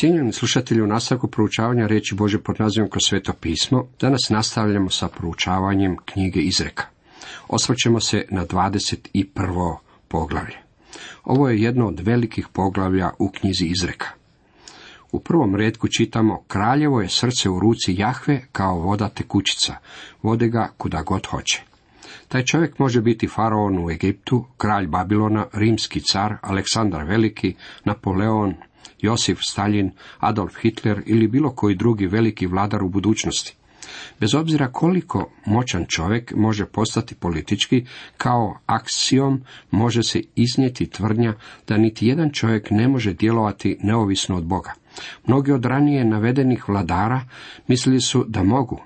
Cijenjeni slušatelji u nastavku proučavanja reći Bože pod nazivom kroz sveto pismo, danas nastavljamo sa proučavanjem knjige Izreka. Osvrćemo se na 21. poglavlje. Ovo je jedno od velikih poglavlja u knjizi Izreka. U prvom redku čitamo Kraljevo je srce u ruci Jahve kao voda tekućica, vode ga kuda god hoće. Taj čovjek može biti faraon u Egiptu, kralj Babilona, rimski car, Aleksandar Veliki, Napoleon, Josif Stalin, Adolf Hitler ili bilo koji drugi veliki vladar u budućnosti. Bez obzira koliko moćan čovjek može postati politički, kao aksijom može se iznijeti tvrdnja da niti jedan čovjek ne može djelovati neovisno od Boga. Mnogi od ranije navedenih vladara mislili su da mogu,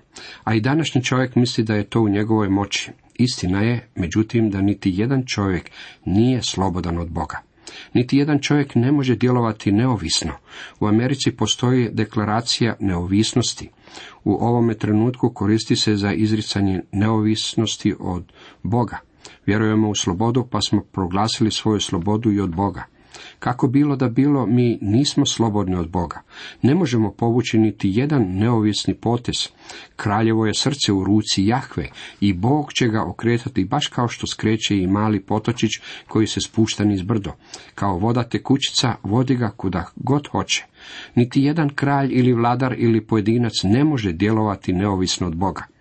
a i današnji čovjek misli da je to u njegovoj moći. Istina je, međutim, da niti jedan čovjek nije slobodan od Boga. Niti jedan čovjek ne može djelovati neovisno. U Americi postoji deklaracija neovisnosti. U ovome trenutku koristi se za izricanje neovisnosti od Boga. Vjerujemo u slobodu, pa smo proglasili svoju slobodu i od Boga. Kako bilo da bilo, mi nismo slobodni od Boga. Ne možemo povući niti jedan neovisni potez. Kraljevo je srce u ruci Jahve i Bog će ga okretati baš kao što skreće i mali potočić koji se spušta niz brdo. Kao voda tekućica vodi ga kuda god hoće. Niti jedan kralj ili vladar ili pojedinac ne može djelovati neovisno od Boga.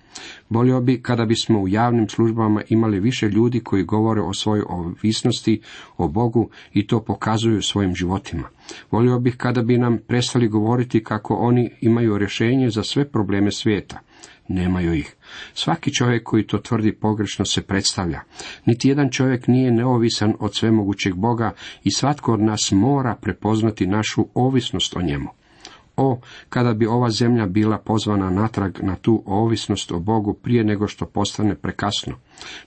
Volio bi kada bismo u javnim službama imali više ljudi koji govore o svojoj ovisnosti, o Bogu i to pokazuju svojim životima. Volio bih kada bi nam prestali govoriti kako oni imaju rješenje za sve probleme svijeta. Nemaju ih. Svaki čovjek koji to tvrdi pogrešno se predstavlja. Niti jedan čovjek nije neovisan od svemogućeg Boga i svatko od nas mora prepoznati našu ovisnost o njemu. O, kada bi ova zemlja bila pozvana natrag na tu ovisnost o Bogu prije nego što postane prekasno.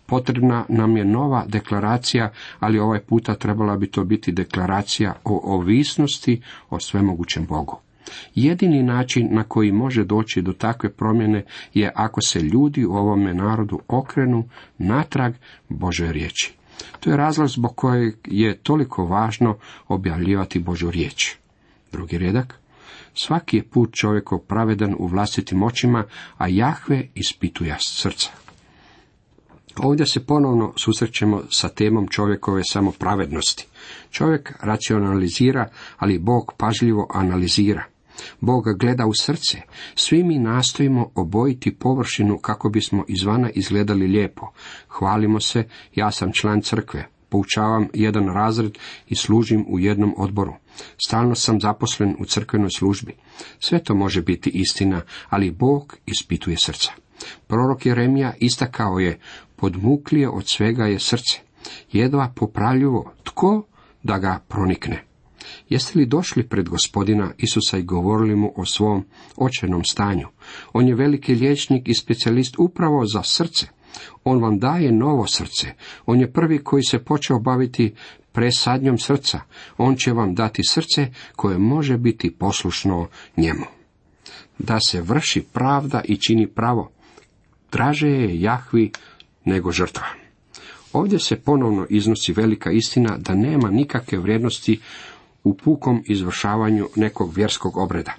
Potrebna nam je nova deklaracija, ali ovaj puta trebala bi to biti deklaracija o ovisnosti o svemogućem Bogu. Jedini način na koji može doći do takve promjene je ako se ljudi u ovome narodu okrenu natrag Božoj riječi. To je razlog zbog kojeg je toliko važno objavljivati Božu riječ. Drugi redak. Svaki je put čovjekov pravedan u vlastitim očima, a Jahve ispituje srca. Ovdje se ponovno susrećemo sa temom čovjekove samopravednosti. Čovjek racionalizira, ali Bog pažljivo analizira. Bog gleda u srce. Svi mi nastojimo obojiti površinu kako bismo izvana izgledali lijepo. Hvalimo se, ja sam član crkve poučavam jedan razred i služim u jednom odboru. Stalno sam zaposlen u crkvenoj službi. Sve to može biti istina, ali Bog ispituje srca. Prorok Jeremija istakao je, podmuklije od svega je srce. Jedva popravljivo, tko da ga pronikne? Jeste li došli pred gospodina Isusa i govorili mu o svom očenom stanju? On je veliki liječnik i specijalist upravo za srce. On vam daje novo srce. On je prvi koji se počeo baviti presadnjom srca. On će vam dati srce koje može biti poslušno njemu. Da se vrši pravda i čini pravo. Draže je Jahvi nego žrtva. Ovdje se ponovno iznosi velika istina da nema nikakve vrijednosti u pukom izvršavanju nekog vjerskog obreda.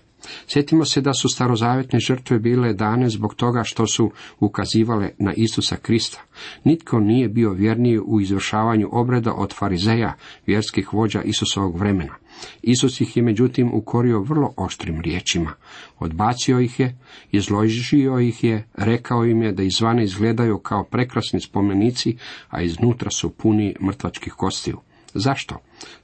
Sjetimo se da su starozavetne žrtve bile dane zbog toga što su ukazivale na Isusa Krista. Nitko nije bio vjerniji u izvršavanju obreda od farizeja, vjerskih vođa Isusovog vremena. Isus ih je međutim ukorio vrlo oštrim riječima. Odbacio ih je, izložio ih je, rekao im je da izvane izgledaju kao prekrasni spomenici, a iznutra su puni mrtvačkih kostiju. Zašto?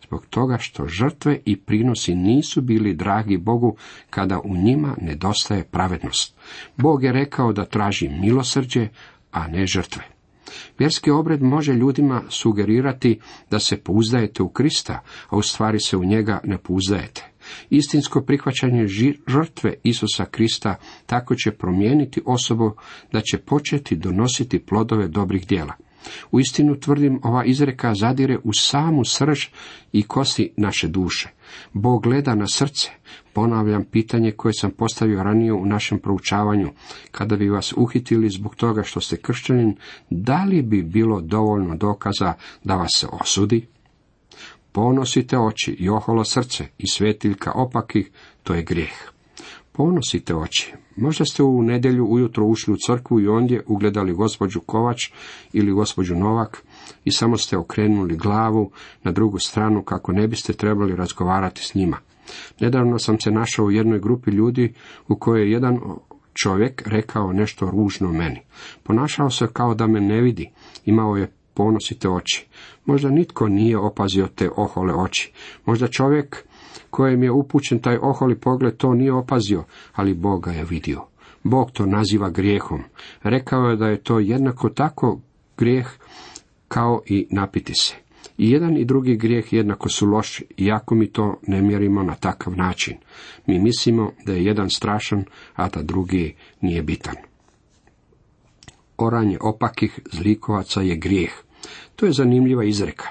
Zbog toga što žrtve i prinosi nisu bili dragi Bogu kada u njima nedostaje pravednost. Bog je rekao da traži milosrđe, a ne žrtve. Vjerski obred može ljudima sugerirati da se pouzdajete u Krista, a u stvari se u njega ne pouzdajete. Istinsko prihvaćanje žrtve Isusa Krista tako će promijeniti osobu da će početi donositi plodove dobrih djela. U istinu tvrdim, ova izreka zadire u samu srž i kosti naše duše. Bog gleda na srce. Ponavljam pitanje koje sam postavio ranije u našem proučavanju. Kada bi vas uhitili zbog toga što ste kršćanin, da li bi bilo dovoljno dokaza da vas se osudi? Ponosite oči i oholo srce i svetiljka opakih, to je grijeh. Ponosite oči. Možda ste u nedjelju ujutro ušli u crkvu i ondje ugledali gospođu Kovač ili gospođu Novak i samo ste okrenuli glavu na drugu stranu kako ne biste trebali razgovarati s njima. Nedavno sam se našao u jednoj grupi ljudi u kojoj je jedan čovjek rekao nešto ružno meni. Ponašao se kao da me ne vidi, imao je ponosite oči. Možda nitko nije opazio te ohole oči. Možda čovjek kojem je upućen taj oholi pogled to nije opazio, ali Bog ga je vidio. Bog to naziva grijehom. Rekao je da je to jednako tako grijeh kao i napiti se. I jedan i drugi grijeh jednako su loši, iako mi to ne mjerimo na takav način. Mi mislimo da je jedan strašan, a da drugi nije bitan. Oranje opakih zlikovaca je grijeh. To je zanimljiva izreka.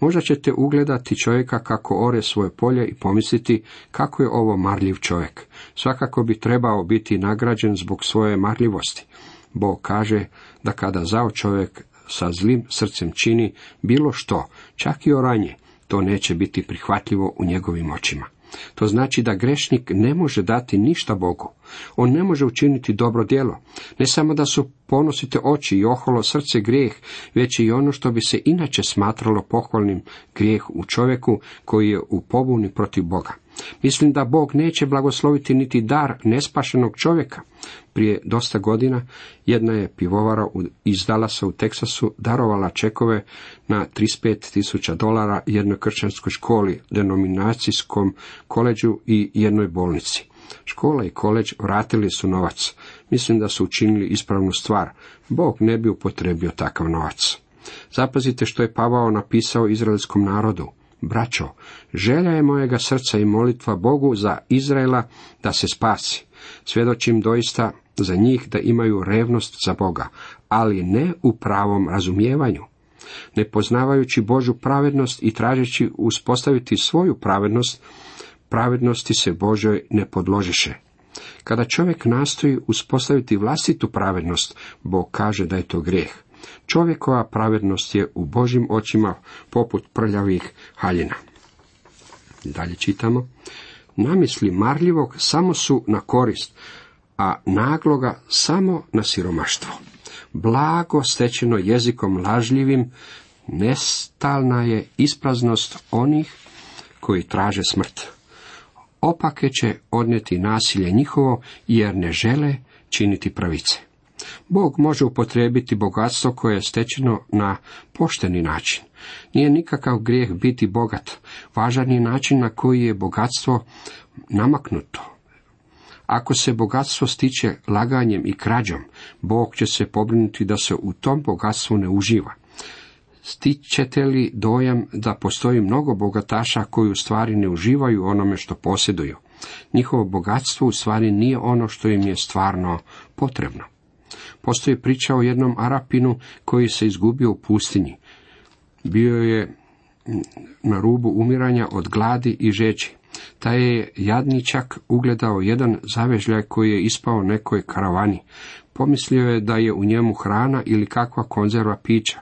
Možda ćete ugledati čovjeka kako ore svoje polje i pomisliti kako je ovo marljiv čovjek. Svakako bi trebao biti nagrađen zbog svoje marljivosti. Bog kaže da kada zao čovjek sa zlim srcem čini bilo što, čak i oranje, to neće biti prihvatljivo u njegovim očima. To znači da grešnik ne može dati ništa Bogu. On ne može učiniti dobro djelo. Ne samo da su ponosite oči i oholo srce grijeh, već i ono što bi se inače smatralo pohvalnim grijeh u čovjeku koji je u pobuni protiv Boga. Mislim da Bog neće blagosloviti niti dar nespašenog čovjeka. Prije dosta godina jedna je pivovara iz Dallasa u Teksasu darovala čekove na 35 tisuća dolara jednoj kršćanskoj školi, denominacijskom koleđu i jednoj bolnici. Škola i koleđ vratili su novac. Mislim da su učinili ispravnu stvar. Bog ne bi upotrebio takav novac. Zapazite što je Pavao napisao izraelskom narodu. Braćo, želja je mojega srca i molitva Bogu za Izraela da se spasi. Svjedočim doista za njih da imaju revnost za Boga, ali ne u pravom razumijevanju. Ne poznavajući Božu pravednost i tražeći uspostaviti svoju pravednost, pravednosti se Božoj ne podložiše. Kada čovjek nastoji uspostaviti vlastitu pravednost, Bog kaže da je to grijeh. Čovjekova pravednost je u Božim očima poput prljavih haljina. Dalje čitamo. Namisli marljivog samo su na korist, a nagloga samo na siromaštvo. Blago stečeno jezikom lažljivim, nestalna je ispraznost onih koji traže smrt. Opake će odnijeti nasilje njihovo, jer ne žele činiti pravice. Bog može upotrijebiti bogatstvo koje je stečeno na pošteni način. Nije nikakav grijeh biti bogat. Važan je način na koji je bogatstvo namaknuto. Ako se bogatstvo stiče laganjem i krađom, Bog će se pobrinuti da se u tom bogatstvu ne uživa. Stičete li dojam da postoji mnogo bogataša koji u stvari ne uživaju onome što posjeduju? Njihovo bogatstvo u stvari nije ono što im je stvarno potrebno. Postoji priča o jednom Arapinu koji se izgubio u pustinji. Bio je na rubu umiranja od gladi i žeći. Taj je jadničak ugledao jedan zavežljaj koji je ispao nekoj karavani. Pomislio je da je u njemu hrana ili kakva konzerva pića.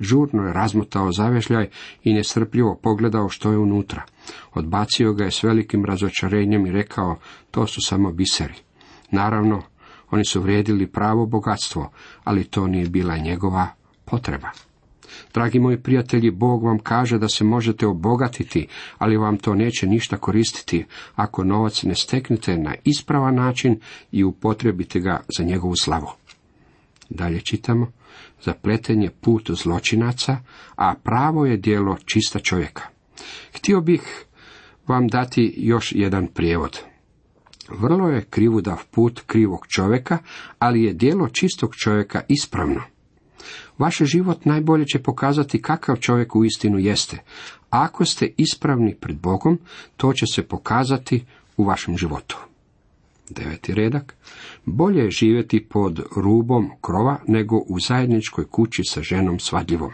Žurno je razmotao zavežljaj i nestrpljivo pogledao što je unutra. Odbacio ga je s velikim razočarenjem i rekao, to su samo biseri. Naravno, oni su vrijedili pravo bogatstvo, ali to nije bila njegova potreba. Dragi moji prijatelji, Bog vam kaže da se možete obogatiti, ali vam to neće ništa koristiti ako novac ne steknete na ispravan način i upotrebite ga za njegovu slavu. Dalje čitamo, zapletenje put zločinaca, a pravo je dijelo čista čovjeka. Htio bih vam dati još jedan prijevod. Vrlo je krivudav put krivog čovjeka, ali je dijelo čistog čovjeka ispravno. Vaš život najbolje će pokazati kakav čovjek u istinu jeste. Ako ste ispravni pred Bogom, to će se pokazati u vašem životu. Deveti redak. Bolje je živjeti pod rubom krova nego u zajedničkoj kući sa ženom svadljivom.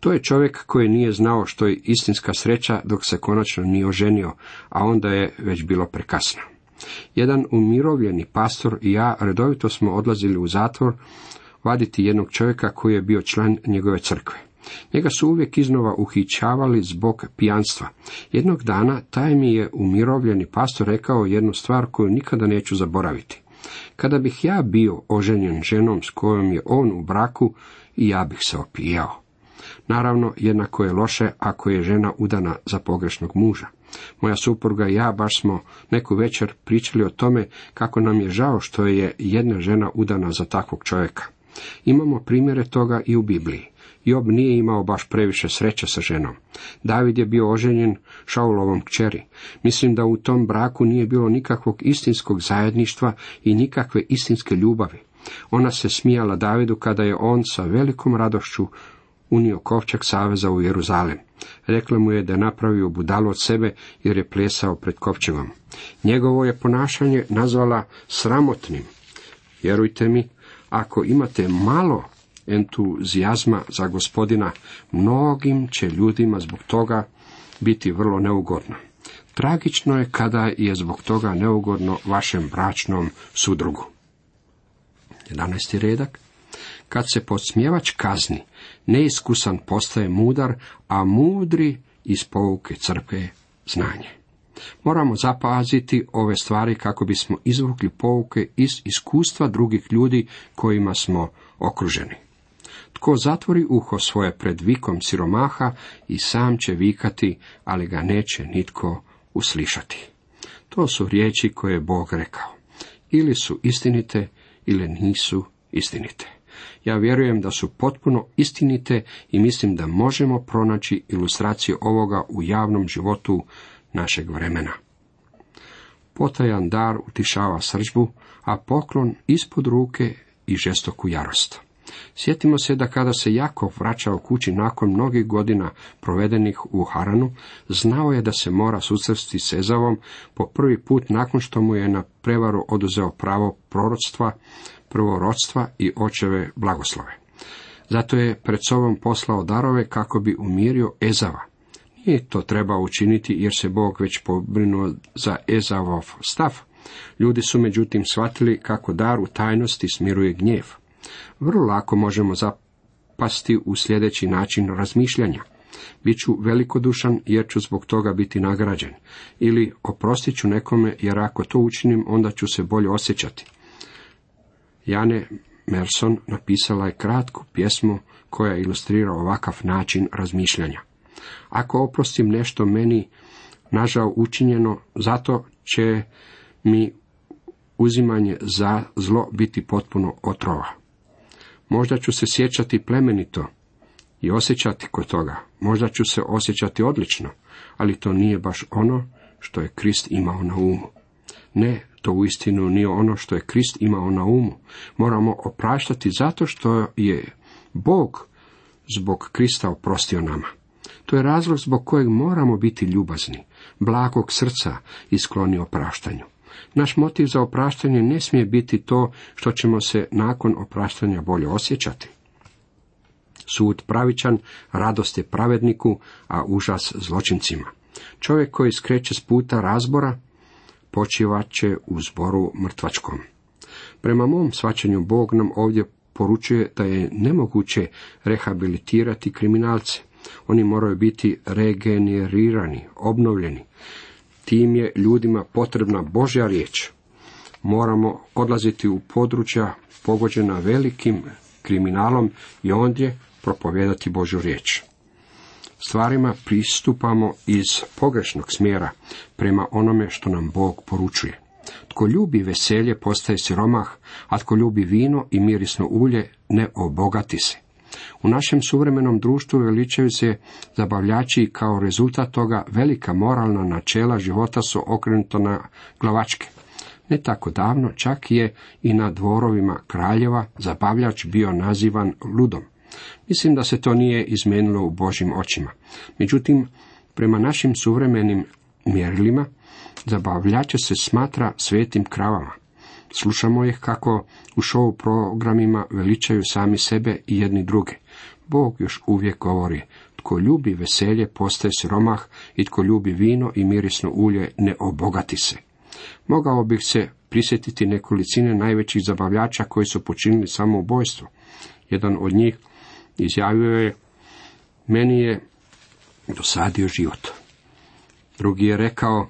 To je čovjek koji nije znao što je istinska sreća dok se konačno nije oženio, a onda je već bilo prekasno. Jedan umirovljeni pastor i ja redovito smo odlazili u zatvor vaditi jednog čovjeka koji je bio član njegove crkve. Njega su uvijek iznova uhićavali zbog pijanstva. Jednog dana taj mi je umirovljeni pastor rekao jednu stvar koju nikada neću zaboraviti. Kada bih ja bio oženjen ženom s kojom je on u braku, ja bih se opijao. Naravno, jednako je loše ako je žena udana za pogrešnog muža. Moja supruga i ja baš smo neku večer pričali o tome kako nam je žao što je jedna žena udana za takvog čovjeka. Imamo primjere toga i u Bibliji. Job nije imao baš previše sreće sa ženom. David je bio oženjen Šaulovom kćeri. Mislim da u tom braku nije bilo nikakvog istinskog zajedništva i nikakve istinske ljubavi. Ona se smijala Davidu kada je on sa velikom radošću unio kovčak saveza u Jeruzalem. Rekla mu je da napravio budalu od sebe jer je plesao pred kovčegom. Njegovo je ponašanje nazvala sramotnim. Vjerujte mi, ako imate malo entuzijazma za gospodina, mnogim će ljudima zbog toga biti vrlo neugodno. Tragično je kada je zbog toga neugodno vašem bračnom sudrugu. 11. redak. Kad se podsmjevač kazni, neiskusan postaje mudar, a mudri iz pouke crpe znanje. Moramo zapaziti ove stvari kako bismo izvukli pouke iz iskustva drugih ljudi kojima smo okruženi. Tko zatvori uho svoje pred vikom siromaha i sam će vikati, ali ga neće nitko uslišati. To su riječi koje je Bog rekao. Ili su istinite, ili nisu istinite. Ja vjerujem da su potpuno istinite i mislim da možemo pronaći ilustraciju ovoga u javnom životu našeg vremena. Potajan dar utišava sržbu, a poklon ispod ruke i žestoku jarost. Sjetimo se da kada se Jakov vraćao kući nakon mnogih godina provedenih u Haranu, znao je da se mora susresti s Ezavom po prvi put nakon što mu je na prevaru oduzeo pravo proroctva, prvorodstva i očeve blagoslove. Zato je pred sobom poslao darove kako bi umirio Ezava. Nije to treba učiniti jer se Bog već pobrinuo za Ezavov stav. Ljudi su međutim shvatili kako dar u tajnosti smiruje gnjev vrlo lako možemo zapasti u sljedeći način razmišljanja. Biću velikodušan jer ću zbog toga biti nagrađen. Ili oprostit ću nekome jer ako to učinim onda ću se bolje osjećati. Jane Merson napisala je kratku pjesmu koja ilustrira ovakav način razmišljanja. Ako oprostim nešto meni nažao učinjeno, zato će mi uzimanje za zlo biti potpuno otrova. Možda ću se sjećati plemenito i osjećati kod toga. Možda ću se osjećati odlično, ali to nije baš ono što je Krist imao na umu. Ne, to uistinu nije ono što je Krist imao na umu. Moramo opraštati zato što je Bog zbog Krista oprostio nama. To je razlog zbog kojeg moramo biti ljubazni, blagog srca i skloni opraštanju. Naš motiv za opraštanje ne smije biti to što ćemo se nakon opraštanja bolje osjećati. Sud pravičan, radost je pravedniku, a užas zločincima. Čovjek koji skreće s puta razbora, počivat će u zboru mrtvačkom. Prema mom svačanju Bog nam ovdje poručuje da je nemoguće rehabilitirati kriminalce. Oni moraju biti regenerirani, obnovljeni. Tim je ljudima potrebna Božja riječ. Moramo odlaziti u područja pogođena velikim kriminalom i ondje propovijedati Božju riječ. Stvarima pristupamo iz pogrešnog smjera prema onome što nam Bog poručuje. Tko ljubi veselje postaje siromah, a tko ljubi vino i mirisno ulje ne obogati se. U našem suvremenom društvu veličaju se zabavljači kao rezultat toga velika moralna načela života su okrenuta na glavačke. Ne tako davno čak je i na dvorovima kraljeva zabavljač bio nazivan ludom. Mislim da se to nije izmenilo u Božim očima. Međutim, prema našim suvremenim mjerilima, zabavljače se smatra svetim kravama. Slušamo ih kako u show programima veličaju sami sebe i jedni druge. Bog još uvijek govori, tko ljubi veselje postaje siromah i tko ljubi vino i mirisno ulje ne obogati se. Mogao bih se prisjetiti nekolicine najvećih zabavljača koji su počinili samoubojstvo. Jedan od njih izjavio je meni je dosadio život. Drugi je rekao,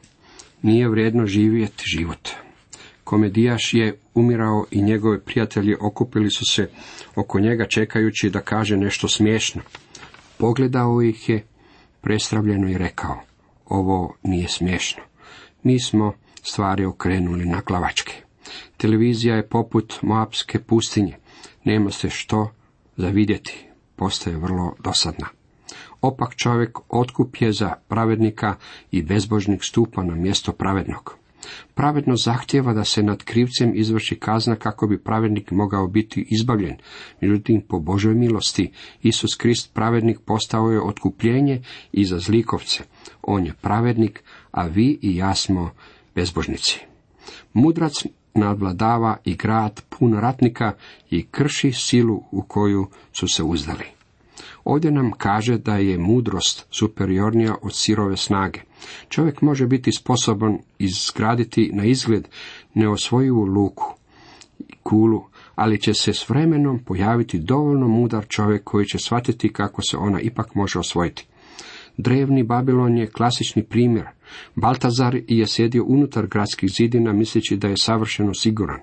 nije vrijedno živjeti život. Komedijaš je umirao i njegovi prijatelji okupili su se oko njega čekajući da kaže nešto smiješno. Pogledao ih je prestravljeno i rekao, ovo nije smiješno. Mi smo stvari okrenuli na glavačke. Televizija je poput Moabske pustinje. Nema se što zavidjeti. Postaje vrlo dosadna. Opak čovjek otkup je za pravednika i bezbožnik stupa na mjesto pravednog. Pravedno zahtjeva da se nad krivcem izvrši kazna kako bi pravednik mogao biti izbavljen. Međutim, po Božoj milosti, Isus Krist pravednik postao je otkupljenje i za zlikovce. On je pravednik, a vi i ja smo bezbožnici. Mudrac nadvladava i grad pun ratnika i krši silu u koju su se uzdali. Ovdje nam kaže da je mudrost superiornija od sirove snage. Čovjek može biti sposoban izgraditi na izgled neosvojivu luku i kulu, ali će se s vremenom pojaviti dovoljno mudar čovjek koji će shvatiti kako se ona ipak može osvojiti. Drevni Babilon je klasični primjer. Baltazar je sjedio unutar gradskih zidina misleći da je savršeno siguran.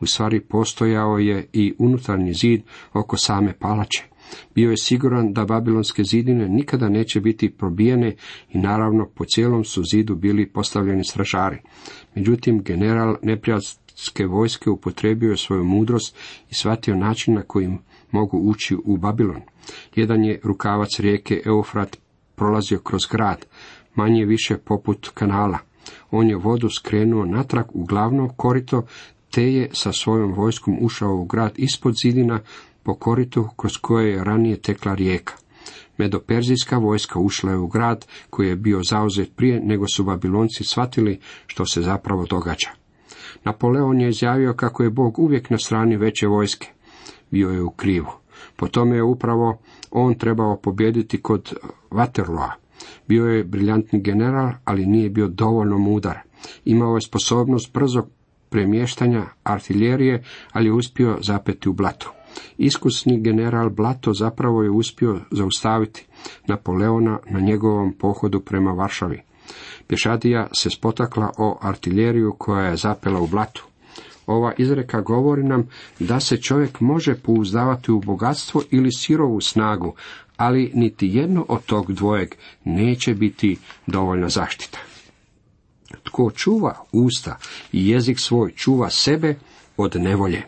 U stvari postojao je i unutarnji zid oko same palače. Bio je siguran da babilonske zidine nikada neće biti probijene i naravno po cijelom su zidu bili postavljeni stražari. Međutim, general neprijateljske vojske upotrebio je svoju mudrost i shvatio način na koji mogu ući u Babilon. Jedan je rukavac rijeke Eufrat prolazio kroz grad, manje više poput kanala. On je vodu skrenuo natrag u glavno korito, te je sa svojom vojskom ušao u grad ispod zidina po koritu kroz koje je ranije tekla rijeka. Medoperzijska vojska ušla je u grad koji je bio zauzet prije nego su Babilonci shvatili što se zapravo događa. Napoleon je izjavio kako je Bog uvijek na strani veće vojske. Bio je u krivu. Po tome je upravo on trebao pobijediti kod Waterloa. Bio je briljantni general, ali nije bio dovoljno mudar. Imao je sposobnost brzog premještanja artiljerije, ali je uspio zapeti u blatu. Iskusni general Blato zapravo je uspio zaustaviti Napoleona na njegovom pohodu prema Varšavi. Pješadija se spotakla o artiljeriju koja je zapela u blatu. Ova izreka govori nam da se čovjek može pouzdavati u bogatstvo ili sirovu snagu, ali niti jedno od tog dvojeg neće biti dovoljna zaštita. Tko čuva usta i jezik svoj čuva sebe od nevolje.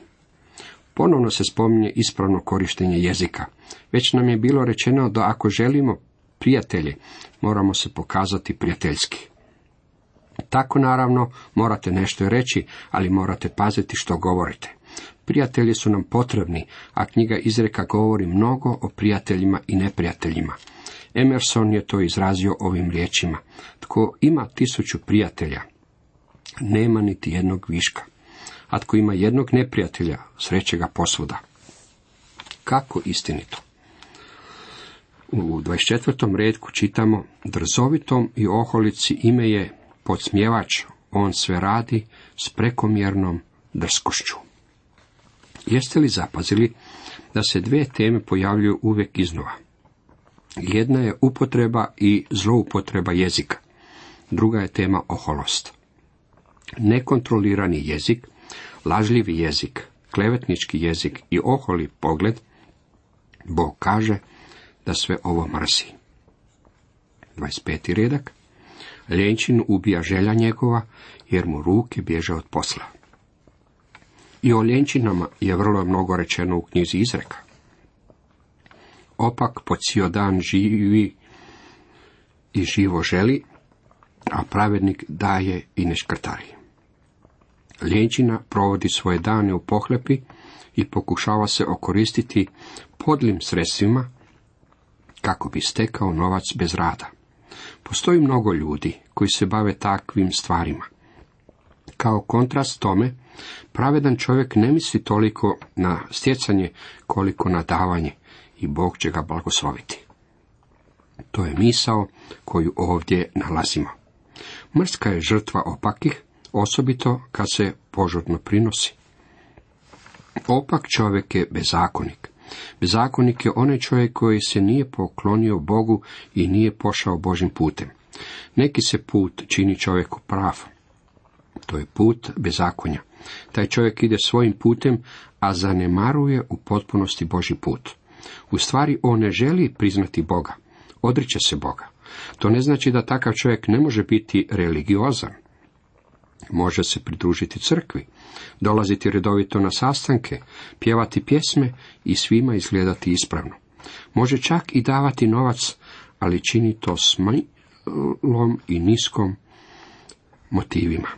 Ponovno se spominje ispravno korištenje jezika. Već nam je bilo rečeno da ako želimo prijatelje, moramo se pokazati prijateljski. Tako naravno morate nešto reći, ali morate paziti što govorite. Prijatelji su nam potrebni, a knjiga izreka govori mnogo o prijateljima i neprijateljima. Emerson je to izrazio ovim riječima. Tko ima tisuću prijatelja, nema niti jednog viška. A tko ima jednog neprijatelja, sreće ga posvuda. Kako istinito? U 24. redku čitamo, drzovitom i oholici ime je podsmjevač, on sve radi s prekomjernom drskošću. Jeste li zapazili da se dvije teme pojavljuju uvijek iznova? Jedna je upotreba i zloupotreba jezika. Druga je tema oholost. Nekontrolirani jezik, lažljivi jezik, klevetnički jezik i oholi pogled, Bog kaže da sve ovo mrsi. 25. redak. Ljenčin ubija želja njegova, jer mu ruke bježe od posla. I o ljenčinama je vrlo mnogo rečeno u knjizi izreka. Opak po cijel dan živi i živo želi, a pravednik daje i ne škrtari. Ljenčina provodi svoje dane u pohlepi i pokušava se okoristiti podlim sredstvima kako bi stekao novac bez rada. Postoji mnogo ljudi koji se bave takvim stvarima. Kao kontrast tome, pravedan čovjek ne misli toliko na stjecanje koliko na davanje i Bog će ga blagosloviti. To je misao koju ovdje nalazimo. Mrska je žrtva opakih, osobito kad se požurno prinosi. Opak čovjek je bezakonik. Bezakonik je onaj čovjek koji se nije poklonio Bogu i nije pošao Božim putem. Neki se put čini čovjeku prav. To je put bezakonja. Taj čovjek ide svojim putem, a zanemaruje u potpunosti Boži put. U stvari on ne želi priznati Boga, odriče se Boga. To ne znači da takav čovjek ne može biti religiozan. Može se pridružiti crkvi, dolaziti redovito na sastanke, pjevati pjesme i svima izgledati ispravno. Može čak i davati novac, ali čini to s malom i niskom motivima.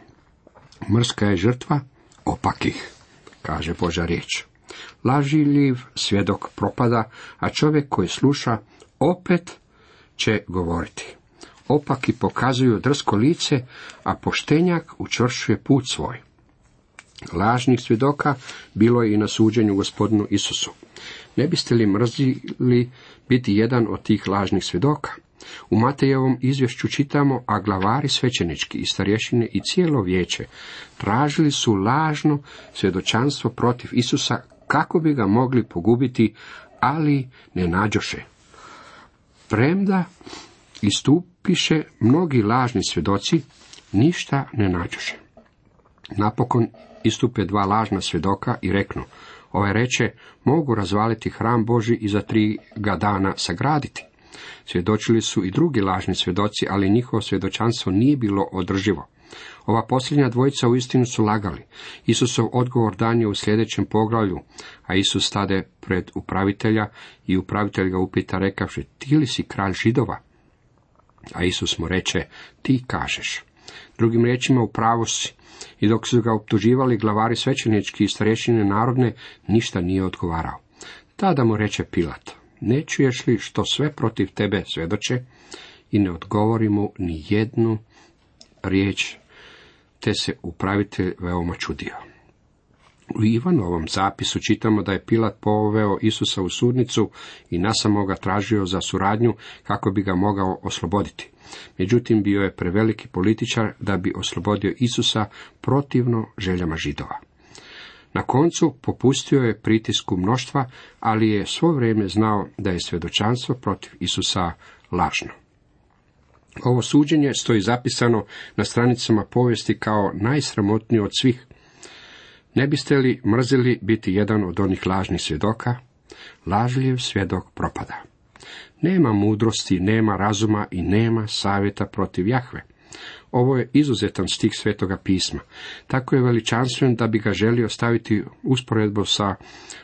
Mrska je žrtva opakih, kaže Boža riječ. Lažiljiv svjedok propada, a čovjek koji sluša opet će govoriti. Opaki pokazuju drsko lice, a poštenjak učvršuje put svoj. Lažnih svjedoka bilo je i na suđenju gospodinu Isusu. Ne biste li mrzili biti jedan od tih lažnih svjedoka? U Matejevom izvješću čitamo, a glavari svećenički i starješine i cijelo vijeće tražili su lažno svjedočanstvo protiv Isusa kako bi ga mogli pogubiti, ali ne nađoše. Premda istupiše mnogi lažni svjedoci, ništa ne nađoše. Napokon istupe dva lažna svjedoka i reknu, ovaj reče, mogu razvaliti hram Boži i za tri ga dana sagraditi. Svjedočili su i drugi lažni svjedoci, ali njihovo svjedočanstvo nije bilo održivo. Ova posljednja dvojica u istinu su lagali. Isusov odgovor dan je u sljedećem poglavlju, a Isus stade pred upravitelja i upravitelj ga upita rekavši, ti li si kralj židova? A Isus mu reče, ti kažeš. Drugim riječima, u pravu si. I dok su ga optuživali glavari svećenički i starešine narodne, ništa nije odgovarao. Tada mu reče Pilat, ne čuješ li što sve protiv tebe svedoče? I ne odgovori mu ni jednu riječ, te se upravitelj veoma čudio. U Ivanovom zapisu čitamo da je Pilat poveo Isusa u sudnicu i nasamo ga tražio za suradnju kako bi ga mogao osloboditi. Međutim, bio je preveliki političar da bi oslobodio Isusa protivno željama židova. Na koncu popustio je pritisku mnoštva, ali je svo vrijeme znao da je svjedočanstvo protiv Isusa lažno. Ovo suđenje stoji zapisano na stranicama povijesti kao najsramotnije od svih. Ne biste li mrzili biti jedan od onih lažnih svjedoka? Lažljiv svjedok propada. Nema mudrosti, nema razuma i nema savjeta protiv Jahve. Ovo je izuzetan stih svetoga pisma. Tako je veličanstven da bi ga želio staviti usporedbu sa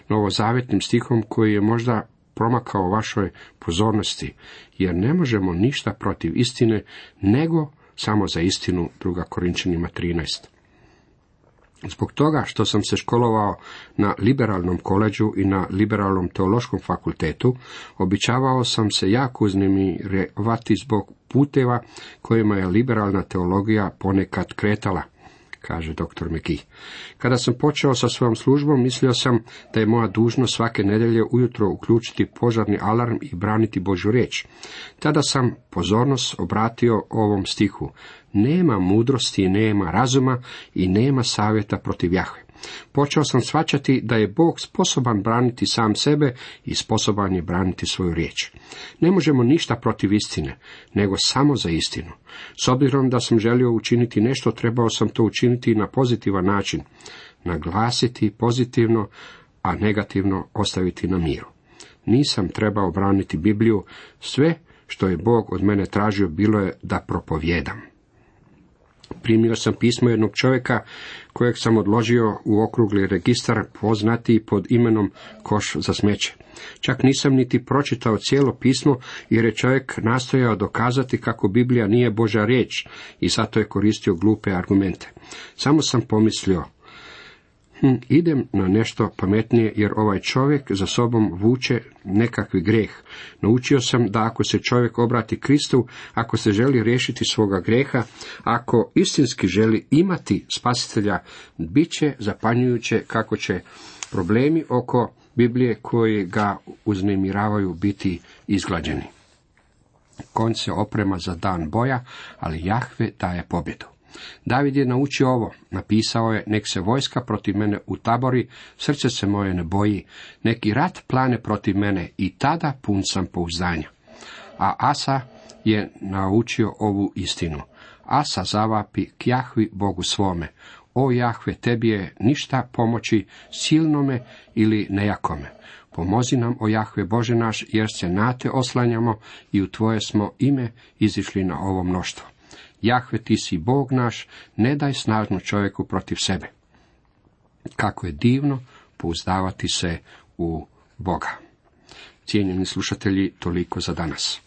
novozavetnim stihom koji je možda promakao vašoj pozornosti, jer ne možemo ništa protiv istine, nego samo za istinu, druga Korinčanima 13. Zbog toga što sam se školovao na liberalnom koleđu i na liberalnom teološkom fakultetu, običavao sam se jako uznemirevati zbog puteva kojima je liberalna teologija ponekad kretala kaže dr. McGee. Kada sam počeo sa svojom službom, mislio sam da je moja dužnost svake nedjelje ujutro uključiti požarni alarm i braniti Božju riječ. Tada sam pozornost obratio ovom stihu. Nema mudrosti, nema razuma i nema savjeta protiv Jahve. Počeo sam svačati da je Bog sposoban braniti sam sebe i sposoban je braniti svoju riječ. Ne možemo ništa protiv istine, nego samo za istinu. S obzirom da sam želio učiniti nešto, trebao sam to učiniti na pozitivan način. Naglasiti pozitivno, a negativno ostaviti na miru. Nisam trebao braniti Bibliju, sve što je Bog od mene tražio bilo je da propovjedam. Primio sam pismo jednog čovjeka kojeg sam odložio u okrugli registar poznati pod imenom koš za smeće. Čak nisam niti pročitao cijelo pismo jer je čovjek nastojao dokazati kako Biblija nije Božja riječ i zato je koristio glupe argumente. Samo sam pomislio, hm, idem na nešto pametnije jer ovaj čovjek za sobom vuče nekakvi greh. Naučio sam da ako se čovjek obrati Kristu, ako se želi riješiti svoga greha, ako istinski želi imati spasitelja, bit će zapanjujuće kako će problemi oko Biblije koji ga uznemiravaju biti izglađeni. Konj se oprema za dan boja, ali Jahve daje pobjedu. David je naučio ovo, napisao je, nek se vojska protiv mene utabori, srce se moje ne boji, neki rat plane protiv mene i tada pun sam pouzdanja. A Asa je naučio ovu istinu. Asa zavapi k Jahvi Bogu svome. O Jahve, tebi je ništa pomoći silnome ili nejakome. Pomozi nam, o Jahve Bože naš, jer se na te oslanjamo i u tvoje smo ime izišli na ovo mnoštvo. Jahve, ti si Bog naš, ne daj snažnu čovjeku protiv sebe. Kako je divno pouzdavati se u Boga. Cijenjeni slušatelji, toliko za danas.